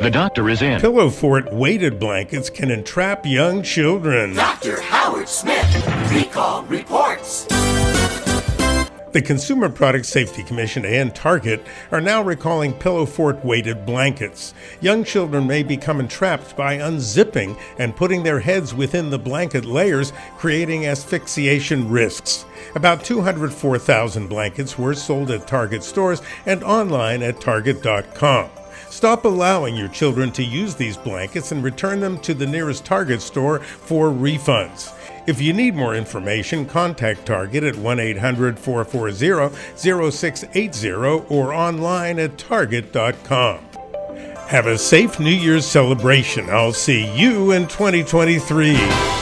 The doctor is in. Pillowfort weighted blankets can entrap young children. Dr. Howard Smith, recall reports. The Consumer Product Safety Commission and Target are now recalling Pillowfort weighted blankets. Young children may become entrapped by unzipping and putting their heads within the blanket layers, creating asphyxiation risks. About 204,000 blankets were sold at Target stores and online at Target.com. Stop allowing your children to use these blankets and return them to the nearest Target store for refunds. If you need more information, contact Target at 1 800 440 0680 or online at Target.com. Have a safe New Year's celebration. I'll see you in 2023.